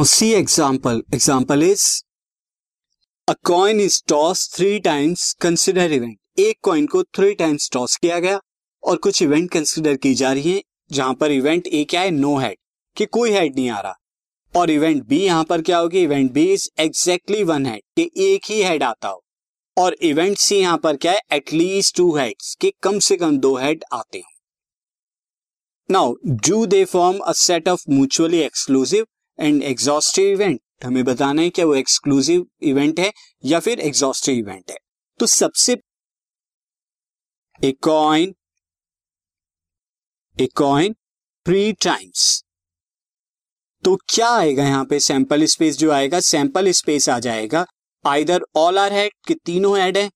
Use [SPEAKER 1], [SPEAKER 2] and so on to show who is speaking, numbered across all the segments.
[SPEAKER 1] Now, see example. Example is, a coin is tossed three times. Consider event. एक coin को three times toss किया गया और कुछ इवेंट कंसिडर की जा रही है, जहाँ पर इवेंट ए क्या है? नो हेड कि कोई हेड नहीं आ रहा। और इवेंट बी यहाँ पर क्या होगी? Event B is exactly one head कि एक ही हेड आता हो। और इवेंट सी यहाँ पर क्या है? एटलीस्ट टू हेड्स कि कम से कम दो हेड आते हो। Now do they form a set of mutually exclusive and exhaustive event हमें बताना है क्या वो एक्सक्लूसिव इवेंट है या फिर एग्जॉस्टिव इवेंट है। तो सबसे a coin a coin three times तो क्या आएगा यहाँ पे? सैंपल स्पेस जो आएगा सैंपल स्पेस आ जाएगा। आइदर ऑल आर हेड कि तीनों हेड है,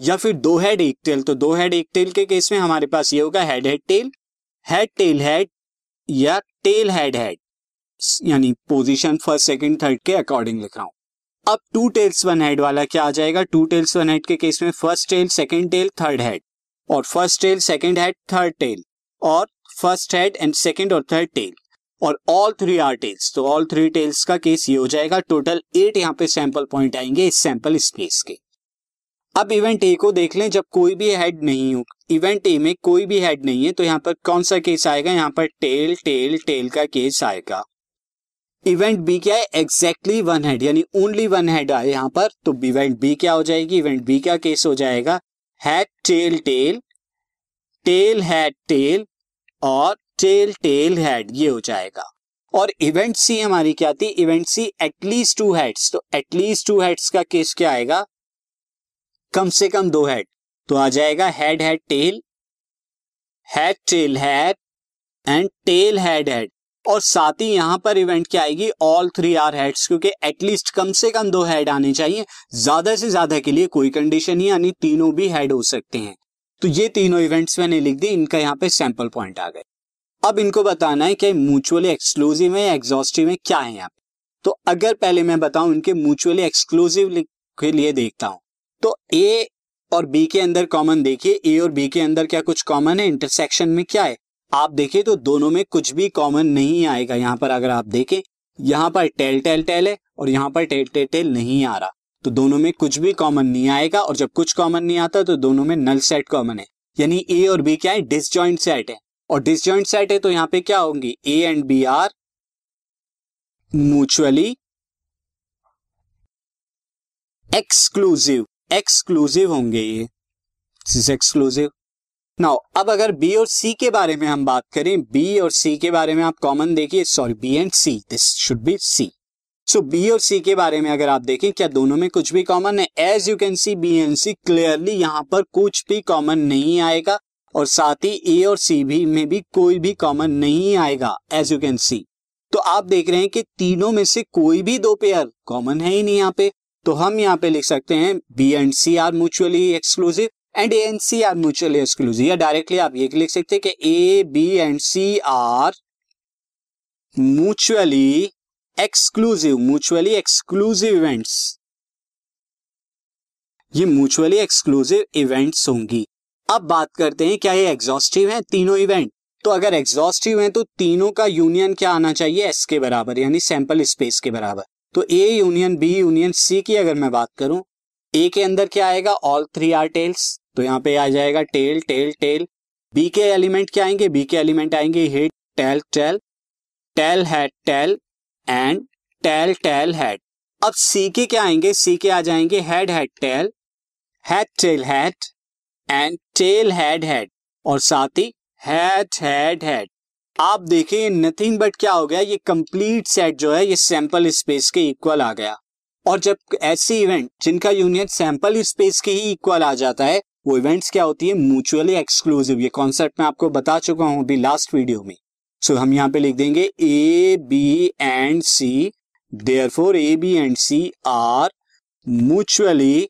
[SPEAKER 1] या फिर दो हेड एक टेल तो दो हेड एक टेल के केस में हमारे पास ये होगा head head tail head tail head या टेल हेड हेड यानी पोजीशन फ़र्स्ट सेकंड थर्ड के अकॉर्डिंग लिख रहा हूँ। अब टू टेल्स वन हेड वाला क्या आ जाएगा? टू टेल्स वन हेड के केस में first tail second tail third head और first tail second head third tail और फ़र्स्ट हेड एंड सेकंड और थर्ड टेल और ऑल थ्री आर टेल्स तो ऑल थ्री टेल्स का केस ये हो जाएगा। टोटल एट यहाँ पे सैंपल पॉइंट आएँगे इस सैंपल स्पेस के। अब इवेंट ए को देख लें, जब कोई भी हेड नहीं हो इवेंट ए में कोई भी हेड नहीं है तो यहाँ पर कौन सा केस आएगा? यहाँ पर टेल टेल टेल का केस आएगा। इवेंट बी क्या है? एग्जैक्टली वन हेड यानी ओनली वन हेड आए यहाँ पर तो इवेंट बी क्या हो जाएगी? इवेंट बी का केस हो जाएगा? Head tail tail tail head tail और टेल टेल हेड ये हो जाएगा। और इवेंट सी हमारी क्या थी? Event C at least two heads तो एटलीस्ट टू हेड्स का केस क्या आएगा? कम से कम दो हेड तो आ जाएगा head head tail head tail head and tail head head और साथ ही यहाँ पर इवेंट क्या आएगी? ऑल थ्री आर हेड्स क्योंकि एटलीस्ट कम से कम दो हेड आने चाहिए। ज़्यादा से ज़्यादा के लिए कोई कंडीशन ही यानी तीनों भी हेड हो सकते हैं। तो ये तीनों इवेंट्स मैंने लिख दी, इनका यहाँ पे सैंपल पॉइंट आ गए अब इनको बताना है कि म्यूचुअली एक्सक्लूसिव है एग्जॉस्टिव है क्या है यहाँ पे। तो अगर पहले मैं बताऊँ, इनके म्यूचुअली एक्सक्लूसिव के लिए देखता हूँ तो ए और बी के अंदर कॉमन देखिए। ए और बी के अंदर क्या कुछ कॉमन है? इंटरसेक्शन में क्या है? आप देखिए तो दोनों में कुछ भी कॉमन नहीं आएगा। यहाँ पर अगर आप देखें, यहाँ पर टेल टेल टेल है और यहाँ पर टेल टेल टेल नहीं आ रहा। तो दोनों में कुछ भी कॉमन नहीं आएगा और जब कुछ कॉमन नहीं आता तो दोनों में नल सेट कॉमन है। यानी ए और बी क्या है? डिसजॉइंट सेट है। और डिसजॉइंट सेट है तो यहाँ पे क्या होंगी? A and B are mutually exclusive exclusive होंगे ये। एक्सक्लूसिव नाउ अब अगर बी और सी के बारे में हम बात करें बी और सी के बारे में आप कॉमन देखिए sorry B and C this should be C so B और सी के बारे में अगर आप देखें, क्या दोनों में कुछ भी कॉमन है? As you can see B and C clearly यहाँ पर कुछ भी कॉमन नहीं आएगा और साथ ही ए और सी भी, में भी कोई भी कॉमन नहीं आएगा एज यू कैन सी तो आप देख रहे हैं कि तीनों में से कोई भी दो पेयर कॉमन है ही नहीं यहाँ पे। तो हम यहाँ पे लिख सकते हैं B and C are mutually exclusive and A and C are mutually exclusive या डायरेक्टली आप ये लिख सकते हैं कि A B and C are mutually exclusive mutually exclusive events ये म्यूचुअली एक्सक्लूसिव इवेंट्स होंगी। अब बात करते हैं, क्या ये एग्जॉस्टिव है? तीनों इवेंट तो अगर एग्जॉस्टिव है तो तीनों का यूनियन क्या आना चाहिए? एस के बराबर, यानी सैंपल स्पेस के बराबर। तो A union B union C की अगर मैं बात करूँ ए के अंदर क्या आएगा? ऑल थ्री आर टेल्स तो यहाँ पे आ जाएगा टेल टेल टेल बी के एलिमेंट क्या आएँगे? बी के एलिमेंट आएँगे head tail tail tail head tail and tail tail head अब सी के क्या आएँगे? सी के आ जाएँगे head head tail head tail head and tail head head और साथ ही हैड हैड हैड आप देखिए नथिंग बट क्या हो गया? ये कंप्लीट सेट जो है, ये सैंपल स्पेस के इक्वल आ गया. और जब ऐसी इवेंट जिनका यूनियन सैंपल स्पेस के ही इक्वल आ जाता है वो इवेंट्स क्या होती है? म्यूचुअली एक्सक्लूसिव ये कॉन्सेप्ट मैं आपको बता चुका हूँ अभी लास्ट वीडियो में। सो so, हम यहाँ पे लिख देंगे A B and C therefore A B and C are mutually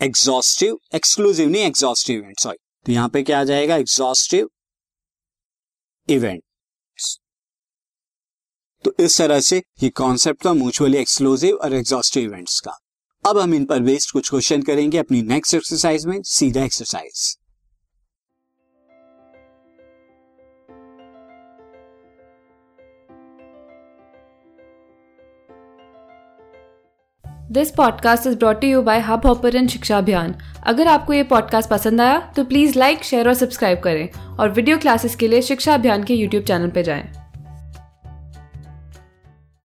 [SPEAKER 1] exhaustive exclusive नहीं एग्जॉस्टिव इवेंट सॉरी तो यहाँ पे क्या आ जाएगा? एग्जॉस्टिव इवेंट तो इस तरह से ये कॉन्सेप्ट था म्यूचुअली एक्सक्लूसिव और एग्जॉस्टिव इवेंट्स का। अब हम इन पर बेस्ड कुछ क्वेश्चन करेंगे अपनी नेक्स्ट एक्सरसाइज में, सीधा exercise
[SPEAKER 2] this podcast is brought you by Hubhopper Shiksha Abhiyan अगर आपको ये पॉडकास्ट पसंद आया तो प्लीज़ लाइक शेयर और सब्सक्राइब करें और वीडियो क्लासेस के लिए शिक्षा अभियान के यूट्यूब चैनल पर जाएँ।